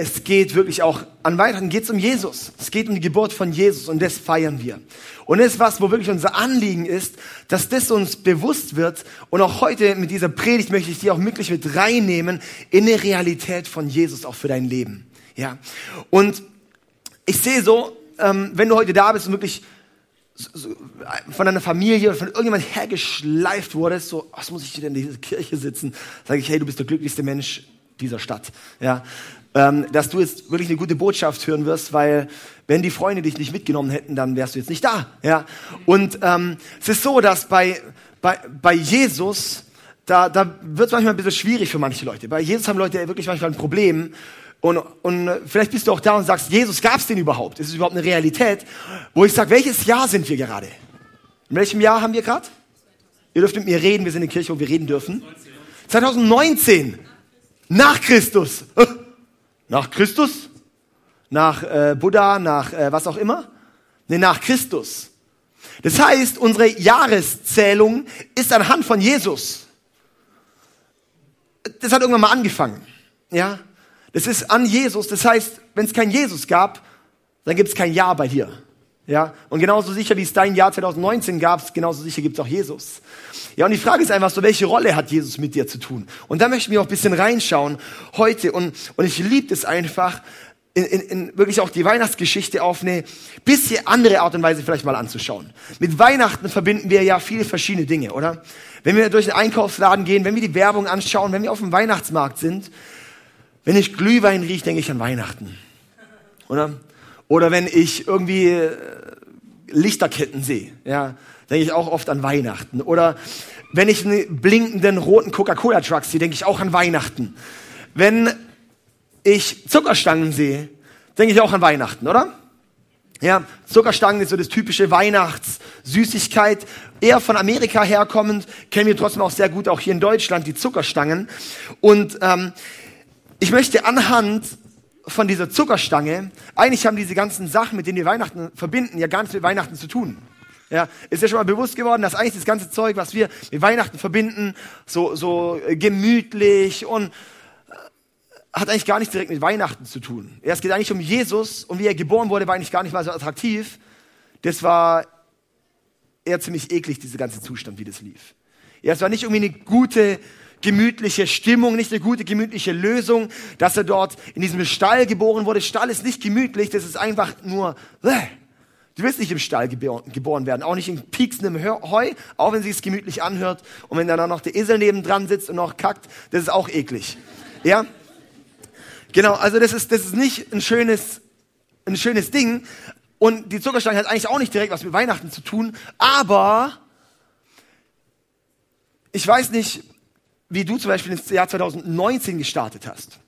es geht wirklich auch, an Weihnachten geht es um Jesus. Es geht um die Geburt von Jesus und das feiern wir. Und das ist was, wo wirklich unser Anliegen ist, dass das uns bewusst wird. Und auch heute mit dieser Predigt möchte ich dich auch wirklich mit reinnehmen in die Realität von Jesus, auch für dein Leben. Ja. Und ich sehe so, ähm, wenn du heute da bist und wirklich von deiner Familie oder von irgendjemand hergeschleift wurdest, so, was muss ich denn in dieser Kirche sitzen? Sage ich, hey, du bist der glücklichste Mensch dieser Stadt. Ja, ähm, dass du jetzt wirklich eine gute Botschaft hören wirst, weil wenn die Freunde dich nicht mitgenommen hätten, dann wärst du jetzt nicht da. Ja, und ähm, es ist so, dass bei bei, bei Jesus da, da wird es manchmal ein bisschen schwierig für manche Leute. Bei Jesus haben Leute wirklich manchmal ein Problem. Und, und vielleicht bist du auch da und sagst, Jesus, gab es den überhaupt? Ist es überhaupt eine Realität? Wo ich sage, welches Jahr sind wir gerade? In welchem Jahr haben wir gerade? Ihr dürft mit mir reden, wir sind in der Kirche, wo wir reden dürfen. 2019. Nach Christus. Nach Christus? Nach äh, Buddha, nach äh, was auch immer? Nee, nach Christus. Das heißt, unsere Jahreszählung ist anhand von Jesus. Das hat irgendwann mal angefangen. Ja? Das ist an Jesus. Das heißt, wenn es keinen Jesus gab, dann gibt es kein Jahr bei dir. Ja? Und genauso sicher, wie es dein Jahr 2019 gab, genauso sicher gibt es auch Jesus. Ja, und die Frage ist einfach so, welche Rolle hat Jesus mit dir zu tun? Und da möchten wir auch ein bisschen reinschauen heute. Und, und ich liebe es einfach, in, in, in wirklich auch die Weihnachtsgeschichte auf eine bisschen andere Art und Weise vielleicht mal anzuschauen. Mit Weihnachten verbinden wir ja viele verschiedene Dinge, oder? Wenn wir durch den Einkaufsladen gehen, wenn wir die Werbung anschauen, wenn wir auf dem Weihnachtsmarkt sind, wenn ich Glühwein rieche, denke ich an Weihnachten, oder? Oder wenn ich irgendwie äh, Lichterketten sehe, ja, denke ich auch oft an Weihnachten. Oder wenn ich einen blinkenden roten Coca-Cola-Truck sehe, denke ich auch an Weihnachten. Wenn ich Zuckerstangen sehe, denke ich auch an Weihnachten, oder? Ja, Zuckerstangen ist so das typische Weihnachtssüßigkeit. Eher von Amerika herkommend, kennen wir trotzdem auch sehr gut auch hier in Deutschland die Zuckerstangen. Und ähm, ich möchte anhand von dieser Zuckerstange, eigentlich haben diese ganzen Sachen, mit denen wir Weihnachten verbinden, ja gar nichts mit Weihnachten zu tun. Ja, ist ja schon mal bewusst geworden, dass eigentlich das ganze Zeug, was wir mit Weihnachten verbinden, so, so gemütlich und äh, hat eigentlich gar nichts direkt mit Weihnachten zu tun. Ja, es geht eigentlich um Jesus und wie er geboren wurde, war eigentlich gar nicht mal so attraktiv. Das war eher ziemlich eklig, dieser ganze Zustand, wie das lief. Ja, es war nicht irgendwie eine gute, gemütliche Stimmung, nicht eine gute, gemütliche Lösung, dass er dort in diesem Stall geboren wurde. Stall ist nicht gemütlich, das ist einfach nur, äh, Du willst nicht im Stall geboren werden, auch nicht in pieksendem Heu, auch wenn es gemütlich anhört. Und wenn dann noch der Esel nebendran sitzt und noch kackt, das ist auch eklig. Ja? Genau, also das ist, das ist nicht ein schönes, ein schönes Ding. Und die Zuckerstange hat eigentlich auch nicht direkt was mit Weihnachten zu tun, aber ich weiß nicht, wie du zum Beispiel ins Jahr 2019 gestartet hast.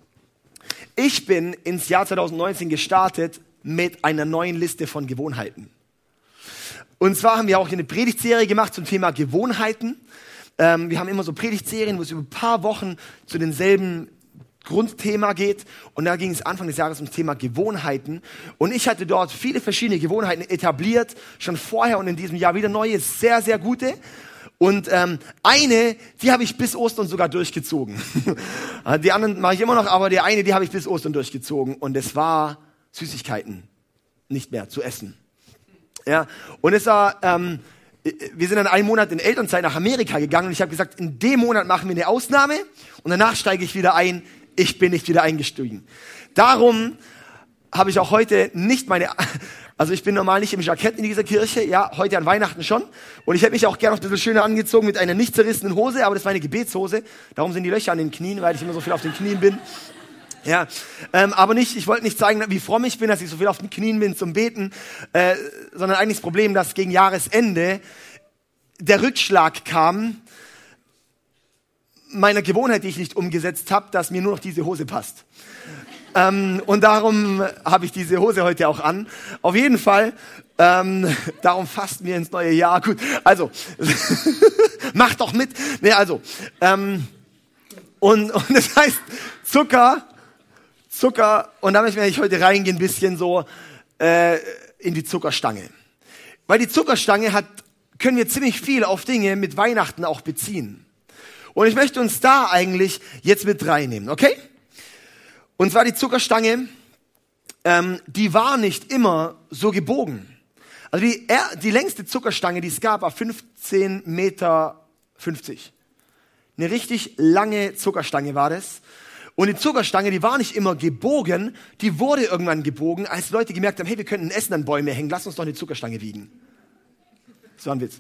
Ich bin ins Jahr 2019 gestartet mit einer neuen Liste von Gewohnheiten. Und zwar haben wir auch eine Predigtserie gemacht zum Thema Gewohnheiten. Ähm, wir haben immer so Predigtserien, wo es über ein paar Wochen zu denselben Grundthema geht. Und da ging es Anfang des Jahres ums Thema Gewohnheiten. Und ich hatte dort viele verschiedene Gewohnheiten etabliert, schon vorher und in diesem Jahr wieder neue, sehr, sehr gute. Und ähm, eine, die habe ich bis Ostern sogar durchgezogen. die anderen mache ich immer noch, aber die eine, die habe ich bis Ostern durchgezogen. Und es war Süßigkeiten nicht mehr zu essen. Ja, und es war, ähm, wir sind dann einen Monat in Elternzeit nach Amerika gegangen und ich habe gesagt, in dem Monat machen wir eine Ausnahme und danach steige ich wieder ein. Ich bin nicht wieder eingestiegen. Darum habe ich auch heute nicht meine, also ich bin normal nicht im Jackett in dieser Kirche, ja, heute an Weihnachten schon. Und ich hätte mich auch gerne noch ein bisschen schöner angezogen mit einer nicht zerrissenen Hose, aber das war eine Gebetshose. Darum sind die Löcher an den Knien, weil ich immer so viel auf den Knien bin. Ja, ähm, aber nicht, ich wollte nicht zeigen, wie fromm ich bin, dass ich so viel auf den Knien bin zum Beten, äh, sondern eigentlich das Problem, dass gegen Jahresende der Rückschlag kam meiner Gewohnheit, die ich nicht umgesetzt habe, dass mir nur noch diese Hose passt. Ähm, und darum habe ich diese Hose heute auch an. Auf jeden Fall, ähm, darum fasten wir ins neue Jahr. Gut, also, mach doch mit. Nee, also, ähm, und, und das heißt, Zucker Zucker, und da möchte ich heute reingehen, ein bisschen so äh, in die Zuckerstange. Weil die Zuckerstange hat, können wir ziemlich viel auf Dinge mit Weihnachten auch beziehen. Und ich möchte uns da eigentlich jetzt mit reinnehmen, okay? Und zwar die Zuckerstange, ähm, die war nicht immer so gebogen. Also die, die längste Zuckerstange, die es gab, war 15 Meter 50. Eine richtig lange Zuckerstange war das. Und die Zuckerstange, die war nicht immer gebogen, die wurde irgendwann gebogen, als Leute gemerkt haben, hey, wir könnten Essen an Bäume hängen, lass uns doch eine Zuckerstange wiegen. Das war ein Witz.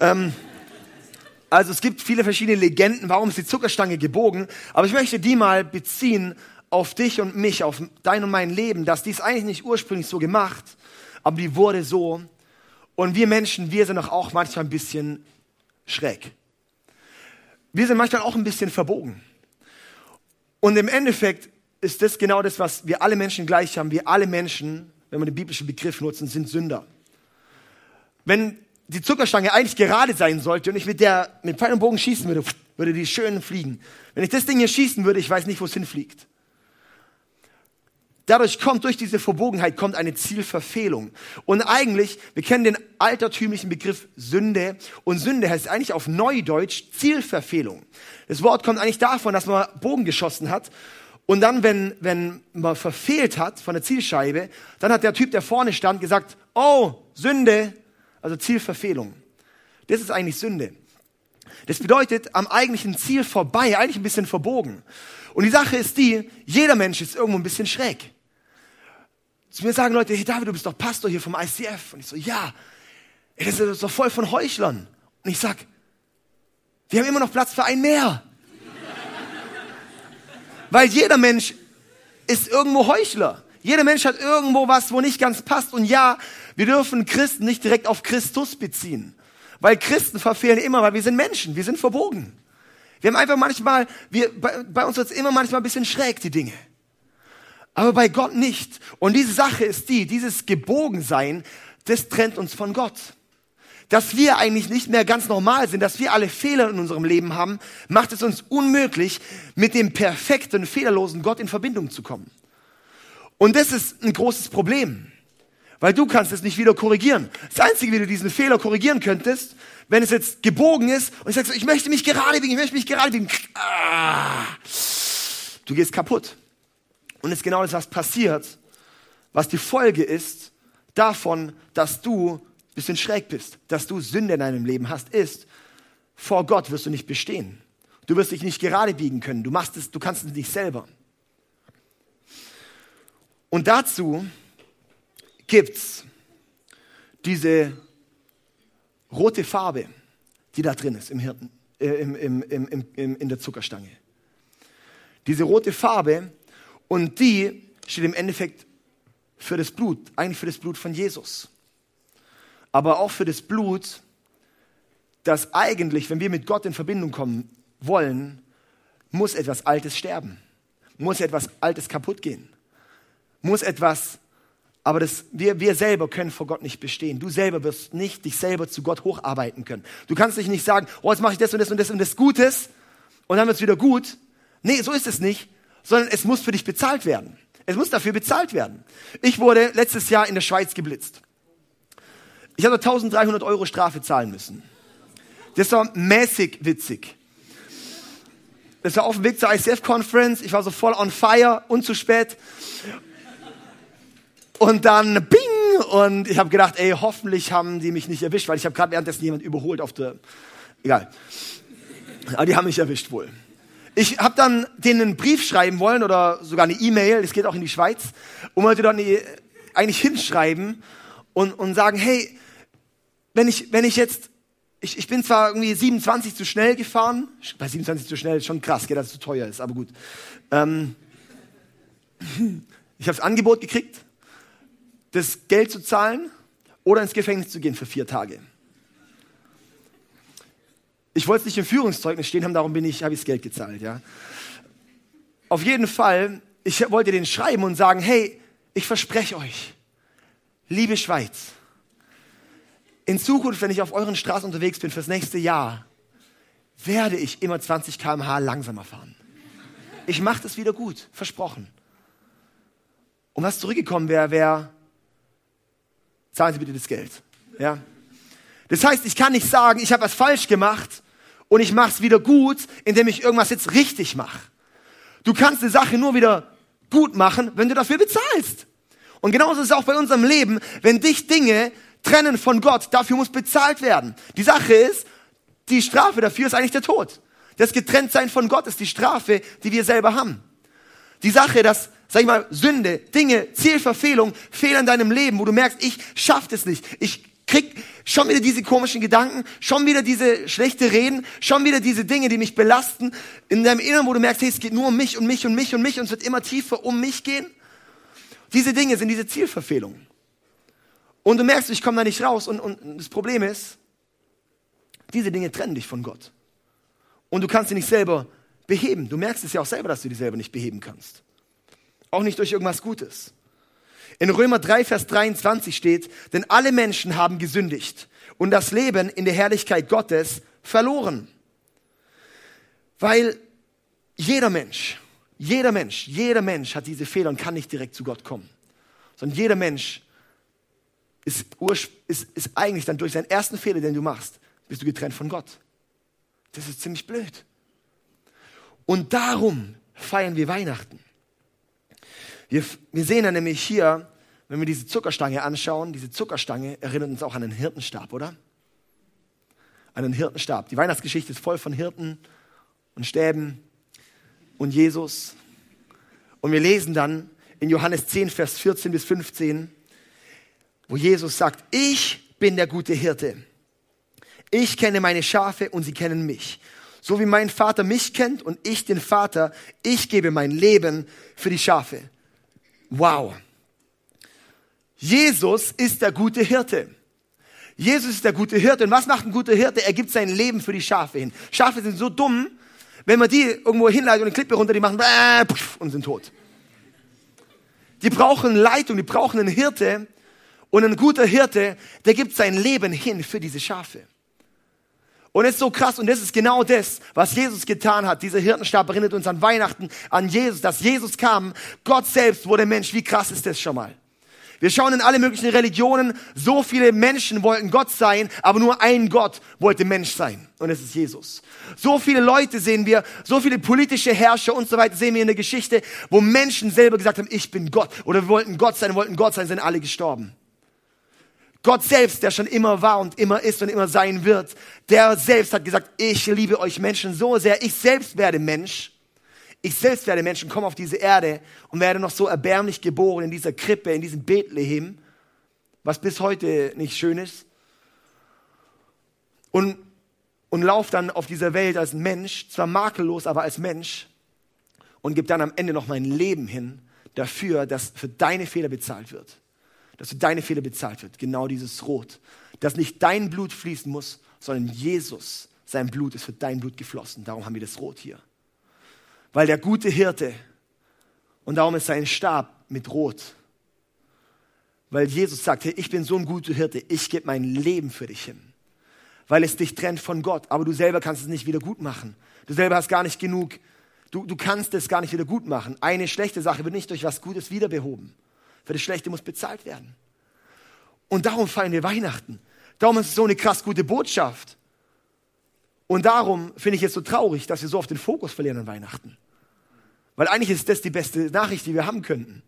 Ähm, also es gibt viele verschiedene Legenden, warum ist die Zuckerstange gebogen, aber ich möchte die mal beziehen auf dich und mich, auf dein und mein Leben, dass dies eigentlich nicht ursprünglich so gemacht, aber die wurde so. Und wir Menschen, wir sind auch manchmal ein bisschen schräg. Wir sind manchmal auch ein bisschen verbogen. Und im Endeffekt ist das genau das, was wir alle Menschen gleich haben. Wir alle Menschen, wenn wir den biblischen Begriff nutzen, sind Sünder. Wenn die Zuckerstange eigentlich gerade sein sollte und ich mit der mit Pfeil und Bogen schießen würde, würde die schön fliegen. Wenn ich das Ding hier schießen würde, ich weiß nicht, wo es hinfliegt. Dadurch kommt, durch diese Verbogenheit kommt eine Zielverfehlung. Und eigentlich, wir kennen den altertümlichen Begriff Sünde. Und Sünde heißt eigentlich auf Neudeutsch Zielverfehlung. Das Wort kommt eigentlich davon, dass man Bogen geschossen hat. Und dann, wenn, wenn man verfehlt hat von der Zielscheibe, dann hat der Typ, der vorne stand, gesagt, oh, Sünde, also Zielverfehlung. Das ist eigentlich Sünde. Das bedeutet, am eigentlichen Ziel vorbei, eigentlich ein bisschen verbogen. Und die Sache ist die, jeder Mensch ist irgendwo ein bisschen schräg. Zu mir sagen Leute, hey David, du bist doch Pastor hier vom ICF. Und ich so, ja, ey, das ist doch voll von Heuchlern. Und ich sag, wir haben immer noch Platz für ein mehr. Weil jeder Mensch ist irgendwo Heuchler. Jeder Mensch hat irgendwo was, wo nicht ganz passt. Und ja, wir dürfen Christen nicht direkt auf Christus beziehen. Weil Christen verfehlen immer, weil wir sind Menschen, wir sind verbogen. Wir haben einfach manchmal, wir, bei, bei uns wird es immer manchmal ein bisschen schräg, die Dinge aber bei Gott nicht. Und diese Sache ist die, dieses Gebogensein, das trennt uns von Gott. Dass wir eigentlich nicht mehr ganz normal sind, dass wir alle Fehler in unserem Leben haben, macht es uns unmöglich, mit dem perfekten, fehlerlosen Gott in Verbindung zu kommen. Und das ist ein großes Problem, weil du kannst es nicht wieder korrigieren. Das Einzige, wie du diesen Fehler korrigieren könntest, wenn es jetzt gebogen ist und ich sage so, ich möchte mich gerade biegen, ich möchte mich gerade biegen, ah, du gehst kaputt. Und es ist genau das, was passiert, was die Folge ist davon, dass du ein bisschen schräg bist, dass du Sünde in deinem Leben hast, ist, vor Gott wirst du nicht bestehen. Du wirst dich nicht gerade biegen können. Du machst es, du kannst es nicht selber. Und dazu gibt's diese rote Farbe, die da drin ist im Hirten, äh, im, im, im, in der Zuckerstange. Diese rote Farbe und die steht im Endeffekt für das Blut, eigentlich für das Blut von Jesus. Aber auch für das Blut, das eigentlich, wenn wir mit Gott in Verbindung kommen wollen, muss etwas Altes sterben. Muss etwas Altes kaputt gehen. Muss etwas, aber das, wir, wir selber können vor Gott nicht bestehen. Du selber wirst nicht dich selber zu Gott hocharbeiten können. Du kannst dich nicht sagen, oh, jetzt mache ich das und das und das und das Gutes und dann wird es wieder gut. Nee, so ist es nicht sondern es muss für dich bezahlt werden. Es muss dafür bezahlt werden. Ich wurde letztes Jahr in der Schweiz geblitzt. Ich habe 1300 Euro Strafe zahlen müssen. Das war mäßig witzig. Das war auf dem Weg zur ICF-Conference. Ich war so voll on fire und zu spät. Und dann bing! Und ich habe gedacht, ey, hoffentlich haben die mich nicht erwischt, weil ich habe gerade währenddessen jemand überholt auf der... Egal. Aber die haben mich erwischt wohl. Ich habe dann denen einen Brief schreiben wollen oder sogar eine E-Mail, das geht auch in die Schweiz, und wollte dann eigentlich hinschreiben und, und sagen, hey, wenn ich, wenn ich jetzt, ich, ich bin zwar irgendwie 27 zu schnell gefahren, bei 27 zu schnell ist schon krass, gell, dass es zu teuer ist, aber gut. Ähm, ich habe das Angebot gekriegt, das Geld zu zahlen oder ins Gefängnis zu gehen für vier Tage. Ich wollte es nicht im Führungszeugnis stehen haben, darum bin ich, habe ich das Geld gezahlt, ja. Auf jeden Fall, ich wollte den schreiben und sagen, hey, ich verspreche euch, liebe Schweiz, in Zukunft, wenn ich auf euren Straßen unterwegs bin fürs nächste Jahr, werde ich immer 20 km/h langsamer fahren. Ich mache das wieder gut, versprochen. Und was zurückgekommen wäre, wäre, zahlen Sie bitte das Geld. Ja? Das heißt, ich kann nicht sagen, ich habe was falsch gemacht und ich mache es wieder gut, indem ich irgendwas jetzt richtig mache. Du kannst eine Sache nur wieder gut machen, wenn du dafür bezahlst. Und genauso ist es auch bei unserem Leben, wenn dich Dinge trennen von Gott, dafür muss bezahlt werden. Die Sache ist, die Strafe dafür ist eigentlich der Tod. Das Getrenntsein von Gott ist die Strafe, die wir selber haben. Die Sache, dass, sag ich mal, Sünde, Dinge, Zielverfehlung, Fehler in deinem Leben, wo du merkst, ich schaff es nicht. Ich krieg schon wieder diese komischen Gedanken, schon wieder diese schlechte Reden, schon wieder diese Dinge, die mich belasten. In deinem Inneren, wo du merkst, hey, es geht nur um mich und mich und mich und mich und es wird immer tiefer um mich gehen. Diese Dinge sind diese Zielverfehlungen. Und du merkst, ich komme da nicht raus. Und, und das Problem ist, diese Dinge trennen dich von Gott. Und du kannst sie nicht selber beheben. Du merkst es ja auch selber, dass du die selber nicht beheben kannst. Auch nicht durch irgendwas Gutes. In Römer 3, Vers 23 steht, denn alle Menschen haben gesündigt und das Leben in der Herrlichkeit Gottes verloren. Weil jeder Mensch, jeder Mensch, jeder Mensch hat diese Fehler und kann nicht direkt zu Gott kommen. Sondern jeder Mensch ist, ist, ist eigentlich dann durch seinen ersten Fehler, den du machst, bist du getrennt von Gott. Das ist ziemlich blöd. Und darum feiern wir Weihnachten. Wir, wir sehen dann nämlich hier, wenn wir diese Zuckerstange anschauen, diese Zuckerstange erinnert uns auch an einen Hirtenstab, oder? An einen Hirtenstab. Die Weihnachtsgeschichte ist voll von Hirten und Stäben und Jesus. Und wir lesen dann in Johannes 10, Vers 14 bis 15, wo Jesus sagt, ich bin der gute Hirte. Ich kenne meine Schafe und sie kennen mich. So wie mein Vater mich kennt und ich den Vater, ich gebe mein Leben für die Schafe. Wow. Jesus ist der gute Hirte. Jesus ist der gute Hirte. Und was macht ein guter Hirte? Er gibt sein Leben für die Schafe hin. Schafe sind so dumm, wenn man die irgendwo hinleitet und eine Klippe runter, die machen und sind tot. Die brauchen Leitung, die brauchen einen Hirte. Und ein guter Hirte, der gibt sein Leben hin für diese Schafe. Und es ist so krass und das ist genau das, was Jesus getan hat. Dieser Hirtenstab erinnert uns an Weihnachten, an Jesus, dass Jesus kam. Gott selbst wurde Mensch. Wie krass ist das schon mal? Wir schauen in alle möglichen Religionen. So viele Menschen wollten Gott sein, aber nur ein Gott wollte Mensch sein. Und es ist Jesus. So viele Leute sehen wir, so viele politische Herrscher und so weiter sehen wir in der Geschichte, wo Menschen selber gesagt haben, ich bin Gott. Oder wir wollten Gott sein, wollten Gott sein, sind alle gestorben. Gott selbst, der schon immer war und immer ist und immer sein wird, der selbst hat gesagt, ich liebe euch Menschen so sehr, ich selbst werde Mensch. Ich selbst werde Mensch und komme auf diese Erde und werde noch so erbärmlich geboren in dieser Krippe, in diesem Bethlehem, was bis heute nicht schön ist. Und, und lauf dann auf dieser Welt als Mensch, zwar makellos, aber als Mensch und gib dann am Ende noch mein Leben hin dafür, dass für deine Fehler bezahlt wird dass für deine Fehler bezahlt wird. Genau dieses Rot. Dass nicht dein Blut fließen muss, sondern Jesus, sein Blut ist für dein Blut geflossen. Darum haben wir das Rot hier. Weil der gute Hirte, und darum ist sein Stab mit Rot. Weil Jesus sagt, hey, ich bin so ein guter Hirte, ich gebe mein Leben für dich hin. Weil es dich trennt von Gott, aber du selber kannst es nicht wieder gut machen. Du selber hast gar nicht genug, du, du kannst es gar nicht wieder gut machen. Eine schlechte Sache wird nicht durch was Gutes wieder behoben. Für das Schlechte muss bezahlt werden. Und darum feiern wir Weihnachten. Darum ist es so eine krass gute Botschaft. Und darum finde ich es so traurig, dass wir so oft den Fokus verlieren an Weihnachten. Weil eigentlich ist das die beste Nachricht, die wir haben könnten.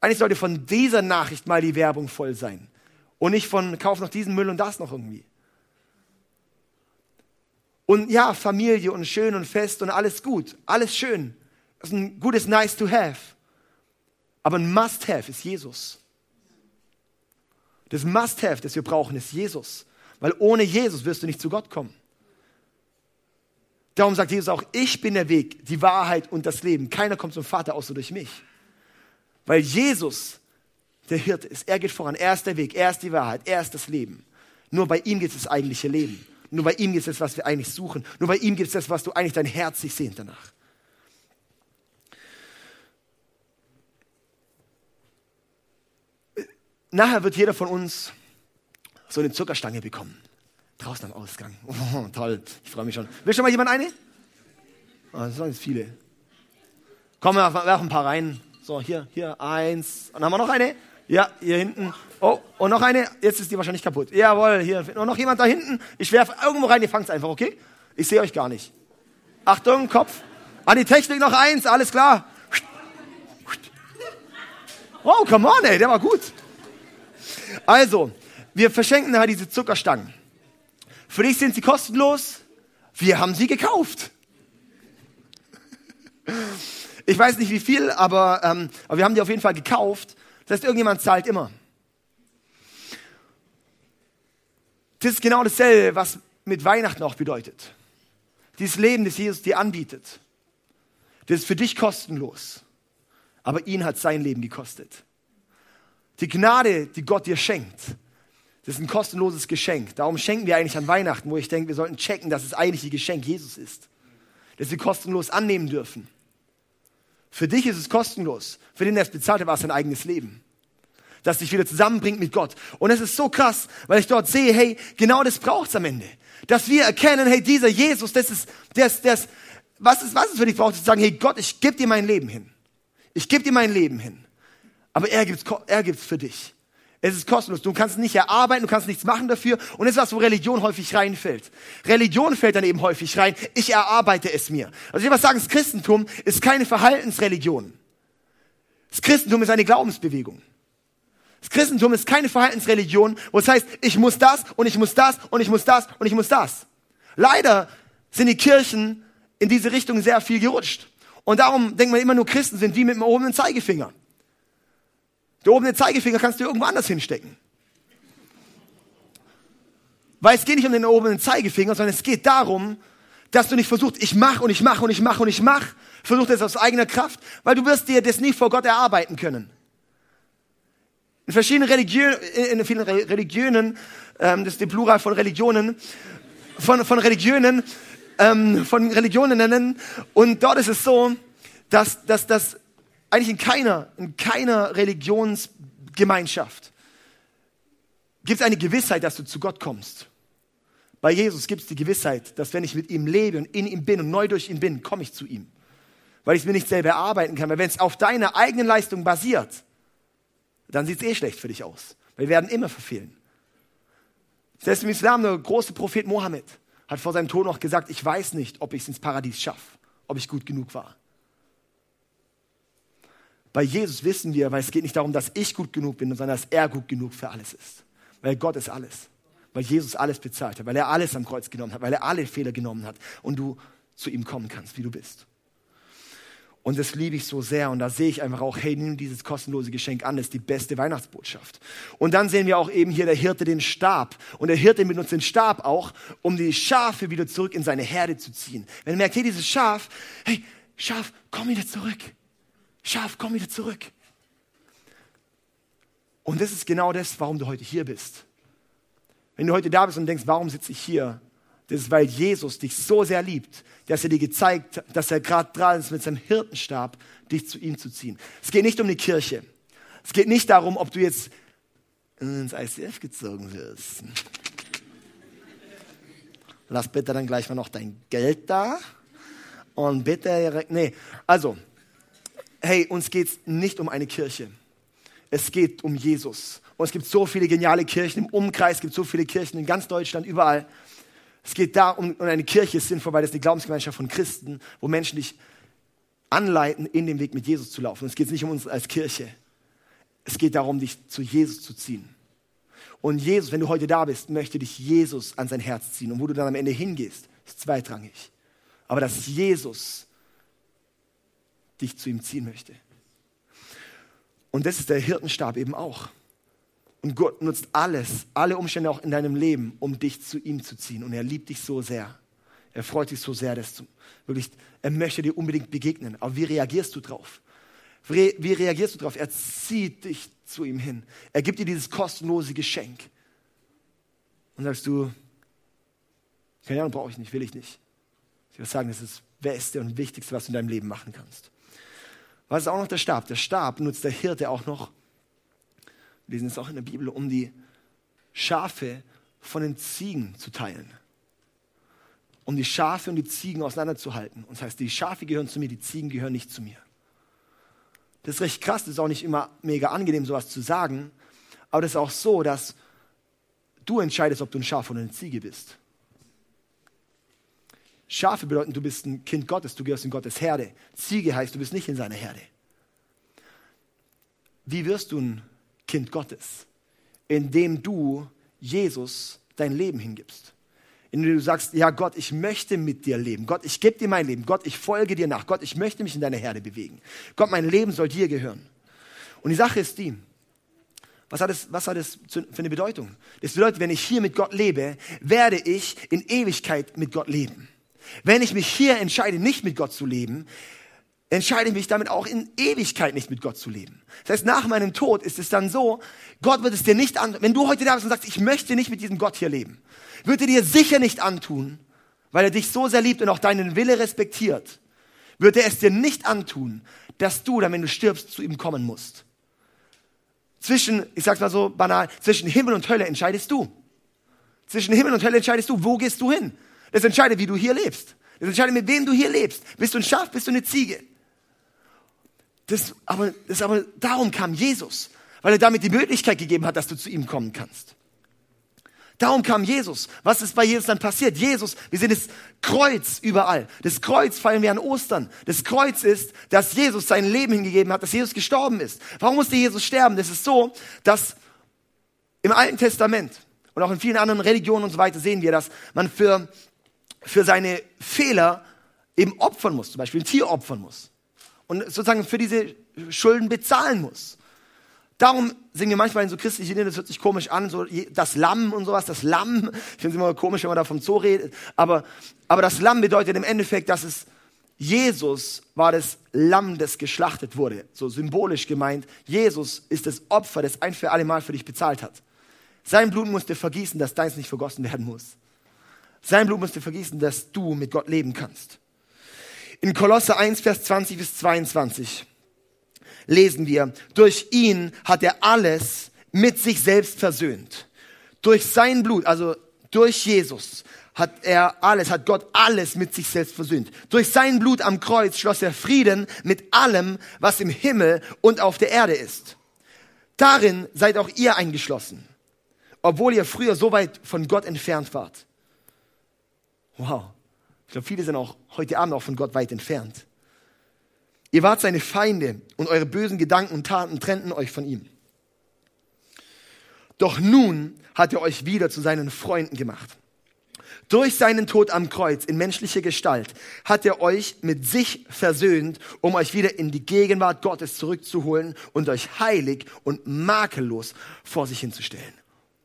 Eigentlich sollte von dieser Nachricht mal die Werbung voll sein. Und nicht von kauf noch diesen Müll und das noch irgendwie. Und ja, Familie und schön und fest und alles gut. Alles schön. Das ist ein gutes Nice to have. Aber ein Must-Have ist Jesus. Das Must-Have, das wir brauchen, ist Jesus. Weil ohne Jesus wirst du nicht zu Gott kommen. Darum sagt Jesus auch, ich bin der Weg, die Wahrheit und das Leben. Keiner kommt zum Vater außer durch mich. Weil Jesus der Hirte ist. Er geht voran. Er ist der Weg. Er ist die Wahrheit. Er ist das Leben. Nur bei ihm gibt es das eigentliche Leben. Nur bei ihm gibt es das, was wir eigentlich suchen. Nur bei ihm gibt es das, was du eigentlich dein Herz sich sehnt danach. Nachher wird jeder von uns so eine Zuckerstange bekommen. Draußen am Ausgang. Oh, toll, ich freue mich schon. Will schon mal jemand eine? Oh, das sind jetzt viele. Komm, wir werfen ein paar rein. So, hier, hier, eins. Und haben wir noch eine? Ja, hier hinten. Oh, und noch eine. Jetzt ist die wahrscheinlich kaputt. Jawohl, hier. Und noch jemand da hinten. Ich werfe irgendwo rein, ihr fangt es einfach, okay? Ich sehe euch gar nicht. Achtung, Kopf. An die Technik noch eins, alles klar. Oh, come on, ey, der war gut. Also, wir verschenken nachher diese Zuckerstangen. Für dich sind sie kostenlos. Wir haben sie gekauft. Ich weiß nicht wie viel, aber, ähm, aber wir haben die auf jeden Fall gekauft. Das heißt, irgendjemand zahlt immer. Das ist genau dasselbe, was mit Weihnachten auch bedeutet. Dieses Leben, das Jesus dir anbietet, das ist für dich kostenlos. Aber ihn hat sein Leben gekostet. Die Gnade, die Gott dir schenkt, das ist ein kostenloses Geschenk. Darum schenken wir eigentlich an Weihnachten, wo ich denke, wir sollten checken, dass es eigentlich ein Geschenk Jesus ist. Dass wir kostenlos annehmen dürfen. Für dich ist es kostenlos. Für den, der es bezahlt hat, war es sein eigenes Leben. Das dich wieder zusammenbringt mit Gott. Und es ist so krass, weil ich dort sehe, hey, genau das braucht's am Ende. Dass wir erkennen, hey, dieser Jesus, das ist, das, das, was ist, was es für dich braucht, zu sagen, hey Gott, ich gebe dir mein Leben hin. Ich gebe dir mein Leben hin. Aber er gibt's, er gibt's für dich. Es ist kostenlos. Du kannst nicht erarbeiten, du kannst nichts machen dafür. Und das ist was, wo Religion häufig reinfällt. Religion fällt dann eben häufig rein. Ich erarbeite es mir. Also ich will was sagen, das Christentum ist keine Verhaltensreligion. Das Christentum ist eine Glaubensbewegung. Das Christentum ist keine Verhaltensreligion, wo es heißt, ich muss das und ich muss das und ich muss das und ich muss das. Leider sind die Kirchen in diese Richtung sehr viel gerutscht. Und darum denkt man immer nur, Christen sind wie mit dem erhobenen Zeigefinger. Der obene Zeigefinger kannst du irgendwo anders hinstecken. Weil es geht nicht um den oberen Zeigefinger, sondern es geht darum, dass du nicht versuchst, ich mach und ich mach und ich mach und ich mach, versuch das aus eigener Kraft, weil du wirst dir das nie vor Gott erarbeiten können. In verschiedenen Religionen, in vielen Religionen, ähm, das ist die Plural von Religionen, von, von Religionen, ähm, von Religionen nennen. Und dort ist es so, dass, dass, dass eigentlich in keiner, in keiner Religionsgemeinschaft gibt es eine Gewissheit, dass du zu Gott kommst. Bei Jesus gibt es die Gewissheit, dass wenn ich mit ihm lebe und in ihm bin und neu durch ihn bin, komme ich zu ihm. Weil ich es mir nicht selber erarbeiten kann. Weil wenn es auf deiner eigenen Leistung basiert, dann sieht es eh schlecht für dich aus. Wir werden immer verfehlen. Selbst im Islam, der große Prophet Mohammed hat vor seinem Tod noch gesagt, ich weiß nicht, ob ich es ins Paradies schaffe, ob ich gut genug war. Bei Jesus wissen wir, weil es geht nicht darum, dass ich gut genug bin, sondern dass er gut genug für alles ist. Weil Gott ist alles. Weil Jesus alles bezahlt hat, weil er alles am Kreuz genommen hat, weil er alle Fehler genommen hat und du zu ihm kommen kannst, wie du bist. Und das liebe ich so sehr. Und da sehe ich einfach auch, hey, nimm dieses kostenlose Geschenk an. Das ist die beste Weihnachtsbotschaft. Und dann sehen wir auch eben hier der Hirte den Stab. Und der Hirte benutzt den Stab auch, um die Schafe wieder zurück in seine Herde zu ziehen. Wenn er merkt, hey, dieses Schaf, hey, Schaf, komm wieder zurück. Schaf, komm wieder zurück. Und das ist genau das, warum du heute hier bist. Wenn du heute da bist und denkst, warum sitze ich hier? Das ist, weil Jesus dich so sehr liebt, dass er dir gezeigt hat, dass er gerade dran ist, mit seinem Hirtenstab dich zu ihm zu ziehen. Es geht nicht um die Kirche. Es geht nicht darum, ob du jetzt ins ICF gezogen wirst. Lass bitte dann gleich mal noch dein Geld da. Und bitte nee. Also, hey, uns geht es nicht um eine Kirche. Es geht um Jesus. Und es gibt so viele geniale Kirchen im Umkreis, es gibt so viele Kirchen in ganz Deutschland, überall. Es geht da um, um eine Kirche ist sinnvoll, weil das eine Glaubensgemeinschaft von Christen, wo Menschen dich anleiten, in den Weg mit Jesus zu laufen. Und es geht nicht um uns als Kirche. Es geht darum, dich zu Jesus zu ziehen. Und Jesus, wenn du heute da bist, möchte dich Jesus an sein Herz ziehen. Und wo du dann am Ende hingehst, ist zweitrangig. Aber dass Jesus dich zu ihm ziehen möchte. Und das ist der Hirtenstab eben auch. Und Gott nutzt alles, alle Umstände auch in deinem Leben, um dich zu ihm zu ziehen. Und er liebt dich so sehr. Er freut sich so sehr, dass du wirklich, er möchte dir unbedingt begegnen. Aber wie reagierst du drauf? Wie reagierst du drauf? Er zieht dich zu ihm hin. Er gibt dir dieses kostenlose Geschenk. Und sagst du, keine Ahnung, brauche ich nicht, will ich nicht. Ich würde sagen, das ist das Beste und Wichtigste, was du in deinem Leben machen kannst. Was ist auch noch der Stab? Der Stab nutzt der Hirte auch noch, wir lesen es auch in der Bibel, um die Schafe von den Ziegen zu teilen. Um die Schafe und die Ziegen auseinanderzuhalten. Und das heißt, die Schafe gehören zu mir, die Ziegen gehören nicht zu mir. Das ist recht krass, das ist auch nicht immer mega angenehm, sowas zu sagen. Aber das ist auch so, dass du entscheidest, ob du ein Schaf oder eine Ziege bist. Schafe bedeuten, du bist ein Kind Gottes, du gehörst in Gottes Herde. Ziege heißt, du bist nicht in seiner Herde. wie wirst du ein Kind Gottes? Indem du Jesus dein Leben hingibst. Indem du sagst, ja Gott, ich möchte mit dir leben. Gott, ich gebe dir mein Leben. Gott, ich folge dir nach. Gott, ich möchte mich in deine Herde bewegen. Gott, mein Leben soll dir gehören. Und die Sache ist die, was hat, es, was hat es für eine Bedeutung? Das bedeutet, wenn ich hier mit Gott lebe, werde ich in Ewigkeit mit Gott leben. Wenn ich mich hier entscheide, nicht mit Gott zu leben, entscheide ich mich damit auch in Ewigkeit nicht mit Gott zu leben. Das heißt, nach meinem Tod ist es dann so, Gott wird es dir nicht an, wenn du heute da bist und sagst, ich möchte nicht mit diesem Gott hier leben, wird er dir sicher nicht antun, weil er dich so sehr liebt und auch deinen Wille respektiert, wird er es dir nicht antun, dass du dann, wenn du stirbst, zu ihm kommen musst. Zwischen, ich sag's mal so banal, zwischen Himmel und Hölle entscheidest du. Zwischen Himmel und Hölle entscheidest du, wo gehst du hin? Das entscheidet, wie du hier lebst. Das entscheidet, mit wem du hier lebst. Bist du ein Schaf, bist du eine Ziege? Das, aber, das aber, darum kam Jesus, weil er damit die Möglichkeit gegeben hat, dass du zu ihm kommen kannst. Darum kam Jesus. Was ist bei Jesus dann passiert? Jesus, wir sehen das Kreuz überall. Das Kreuz feiern wir an Ostern. Das Kreuz ist, dass Jesus sein Leben hingegeben hat, dass Jesus gestorben ist. Warum musste Jesus sterben? Das ist so, dass im Alten Testament und auch in vielen anderen Religionen und so weiter sehen wir, dass man für, für seine Fehler eben opfern muss, zum Beispiel ein Tier opfern muss und sozusagen für diese Schulden bezahlen muss. Darum singen wir manchmal in so christlichen Liedern, das hört sich komisch an, so das Lamm und sowas, das Lamm. Ich finde es immer komisch, wenn man da vom Zoo redet. Aber, aber das Lamm bedeutet im Endeffekt, dass es Jesus war das Lamm, das geschlachtet wurde. So symbolisch gemeint. Jesus ist das Opfer, das ein für alle Mal für dich bezahlt hat. Sein Blut musste vergießen, dass deins nicht vergossen werden muss. Sein Blut musste vergießen, dass du mit Gott leben kannst. In Kolosse 1, Vers 20 bis 22 lesen wir, durch ihn hat er alles mit sich selbst versöhnt. Durch sein Blut, also durch Jesus, hat er alles, hat Gott alles mit sich selbst versöhnt. Durch sein Blut am Kreuz schloss er Frieden mit allem, was im Himmel und auf der Erde ist. Darin seid auch ihr eingeschlossen, obwohl ihr früher so weit von Gott entfernt wart. Wow. Ich glaube, viele sind auch heute Abend auch von Gott weit entfernt. Ihr wart seine Feinde und eure bösen Gedanken und Taten trennten euch von ihm. Doch nun hat er euch wieder zu seinen Freunden gemacht. Durch seinen Tod am Kreuz in menschlicher Gestalt hat er euch mit sich versöhnt, um euch wieder in die Gegenwart Gottes zurückzuholen und euch heilig und makellos vor sich hinzustellen.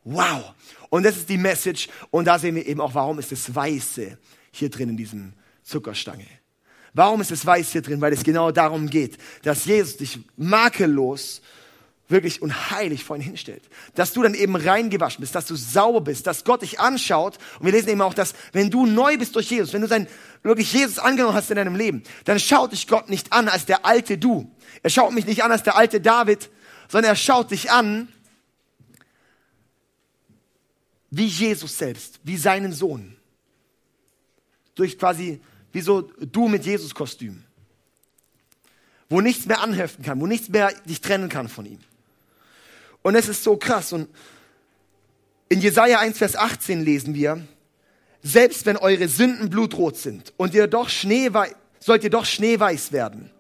Wow! Und das ist die Message. Und da sehen wir eben auch, warum ist das Weiße hier drin in diesem Zuckerstange. Warum ist es weiß hier drin? Weil es genau darum geht, dass Jesus dich makellos wirklich und heilig vor ihn hinstellt. Dass du dann eben reingewaschen bist, dass du sauber bist, dass Gott dich anschaut. Und wir lesen eben auch, dass wenn du neu bist durch Jesus, wenn du sein, wirklich Jesus angenommen hast in deinem Leben, dann schaut dich Gott nicht an als der alte du. Er schaut mich nicht an als der alte David, sondern er schaut dich an wie Jesus selbst, wie seinen Sohn. Durch quasi wie so du mit Jesus-Kostüm. Wo nichts mehr anheften kann, wo nichts mehr dich trennen kann von ihm. Und es ist so krass. Und in Jesaja 1, Vers 18 lesen wir, selbst wenn eure Sünden blutrot sind und ihr doch schneeweiß, sollt ihr doch schneeweiß werden,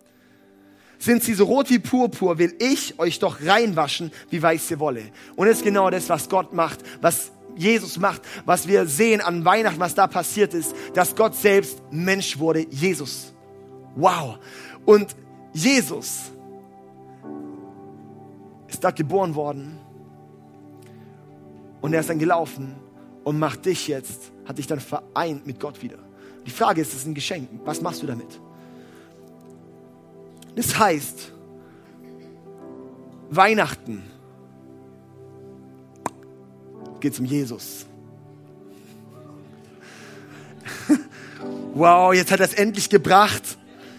sind sie so rot wie Purpur, will ich euch doch reinwaschen wie weiße Wolle. Und das ist genau das, was Gott macht, was Jesus macht, was wir sehen an Weihnachten, was da passiert ist, dass Gott selbst Mensch wurde, Jesus. Wow. Und Jesus ist da geboren worden und er ist dann gelaufen und macht dich jetzt, hat dich dann vereint mit Gott wieder. Die Frage ist, es ist ein Geschenk. Was machst du damit? Das heißt, Weihnachten geht es um Jesus. wow, jetzt hat er es endlich gebracht.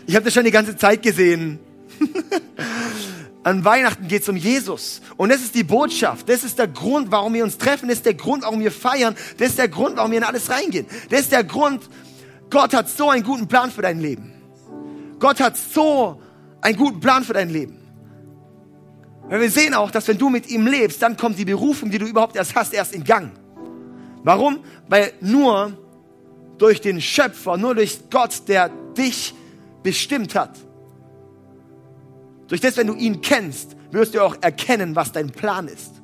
Ich habe das schon die ganze Zeit gesehen. An Weihnachten geht es um Jesus. Und das ist die Botschaft. Das ist der Grund, warum wir uns treffen. Das ist der Grund, warum wir feiern. Das ist der Grund, warum wir in alles reingehen. Das ist der Grund, Gott hat so einen guten Plan für dein Leben. Gott hat so einen guten Plan für dein Leben. Weil wir sehen auch, dass wenn du mit ihm lebst, dann kommt die Berufung, die du überhaupt erst hast, erst in Gang. Warum? Weil nur durch den Schöpfer, nur durch Gott, der dich bestimmt hat, Durch das, wenn du ihn kennst, wirst du auch erkennen, was dein Plan ist.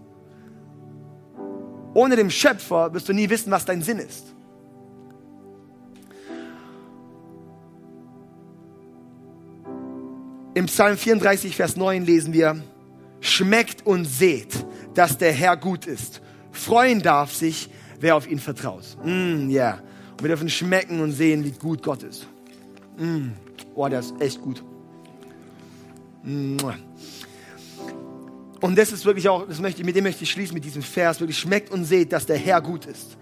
Ohne den Schöpfer wirst du nie wissen, was dein Sinn ist. Im Psalm 34, Vers 9 lesen wir, schmeckt und seht, dass der Herr gut ist. Freuen darf sich, wer auf ihn vertraut. Mm. Yeah. Und wir dürfen schmecken und sehen, wie gut Gott ist. Mm. Oh, der ist echt gut. Und das ist wirklich auch, das möchte, mit dem möchte ich schließen, mit diesem Vers, wirklich schmeckt und seht, dass der Herr gut ist.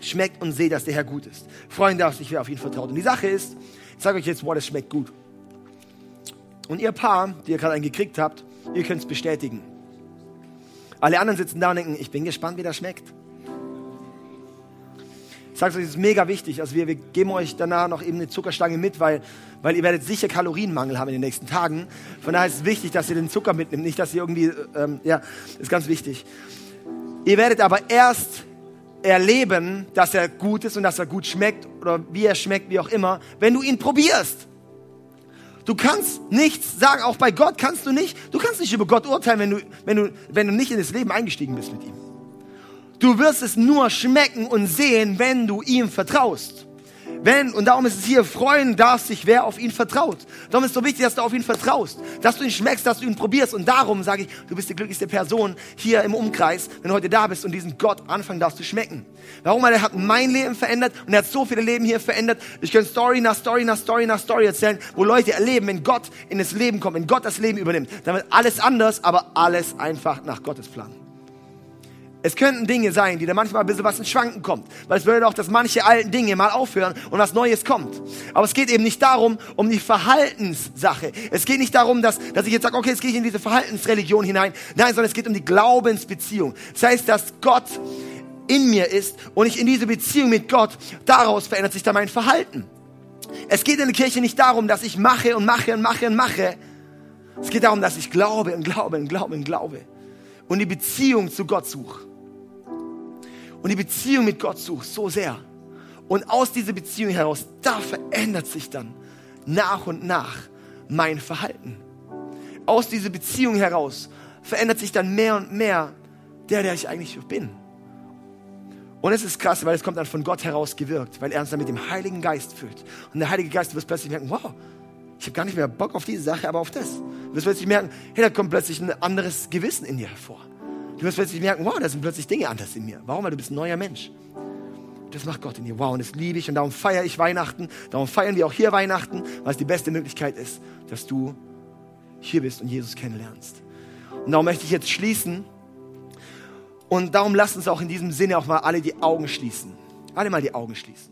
Schmeckt und seht, dass der Herr gut ist. Freuen darf sich, wer auf ihn vertraut. Und die Sache ist, ich sage euch jetzt, boah, das schmeckt gut. Und ihr Paar, die ihr gerade einen gekriegt habt, ihr könnt es bestätigen. Alle anderen sitzen da und denken, ich bin gespannt, wie das schmeckt. Ich sage euch, das ist mega wichtig. Also wir, wir geben euch danach noch eben eine Zuckerstange mit, weil, weil ihr werdet sicher Kalorienmangel haben in den nächsten Tagen. Von daher ist es wichtig, dass ihr den Zucker mitnimmt, nicht, dass ihr irgendwie, ähm, ja, ist ganz wichtig. Ihr werdet aber erst erleben, dass er gut ist und dass er gut schmeckt oder wie er schmeckt, wie auch immer, wenn du ihn probierst. Du kannst nichts sagen, auch bei Gott kannst du nicht. Du kannst nicht über Gott urteilen, wenn du, wenn du, wenn du nicht in das Leben eingestiegen bist mit ihm. Du wirst es nur schmecken und sehen, wenn du ihm vertraust. Wenn, und darum ist es hier, freuen darf sich, wer auf ihn vertraut. Darum ist es so wichtig, dass du auf ihn vertraust, dass du ihn schmeckst, dass du ihn probierst. Und darum sage ich, du bist die glücklichste Person hier im Umkreis, wenn du heute da bist und diesen Gott anfangen darfst zu schmecken. Warum? Weil er hat mein Leben verändert und er hat so viele Leben hier verändert. Ich kann Story nach Story nach Story nach Story erzählen, wo Leute erleben, wenn Gott in das Leben kommt, wenn Gott das Leben übernimmt, dann wird alles anders, aber alles einfach nach Gottes Plan. Es könnten Dinge sein, die da manchmal ein bisschen was ins Schwanken kommt. Weil es bedeutet auch, dass manche alten Dinge mal aufhören und was Neues kommt. Aber es geht eben nicht darum, um die Verhaltenssache. Es geht nicht darum, dass, dass ich jetzt sage, okay, jetzt gehe ich in diese Verhaltensreligion hinein. Nein, sondern es geht um die Glaubensbeziehung. Das heißt, dass Gott in mir ist und ich in diese Beziehung mit Gott, daraus verändert sich dann mein Verhalten. Es geht in der Kirche nicht darum, dass ich mache und mache und mache und mache. Es geht darum, dass ich glaube und glaube und glaube und glaube und die Beziehung zu Gott suche und die Beziehung mit Gott suchst, so sehr. Und aus dieser Beziehung heraus, da verändert sich dann nach und nach mein Verhalten. Aus dieser Beziehung heraus verändert sich dann mehr und mehr der, der ich eigentlich bin. Und es ist krass, weil es kommt dann von Gott heraus gewirkt, weil er uns dann mit dem Heiligen Geist füllt. Und der Heilige Geist, du wirst plötzlich merken, wow, ich habe gar nicht mehr Bock auf diese Sache, aber auf das. Du wirst plötzlich merken, hey, da kommt plötzlich ein anderes Gewissen in dir hervor. Du wirst plötzlich merken, wow, da sind plötzlich Dinge anders in mir. Warum? Weil du bist ein neuer Mensch. Das macht Gott in dir. Wow, und das liebe ich und darum feiere ich Weihnachten. Darum feiern wir auch hier Weihnachten, weil es die beste Möglichkeit ist, dass du hier bist und Jesus kennenlernst. Und darum möchte ich jetzt schließen. Und darum lasst uns auch in diesem Sinne auch mal alle die Augen schließen. Alle mal die Augen schließen.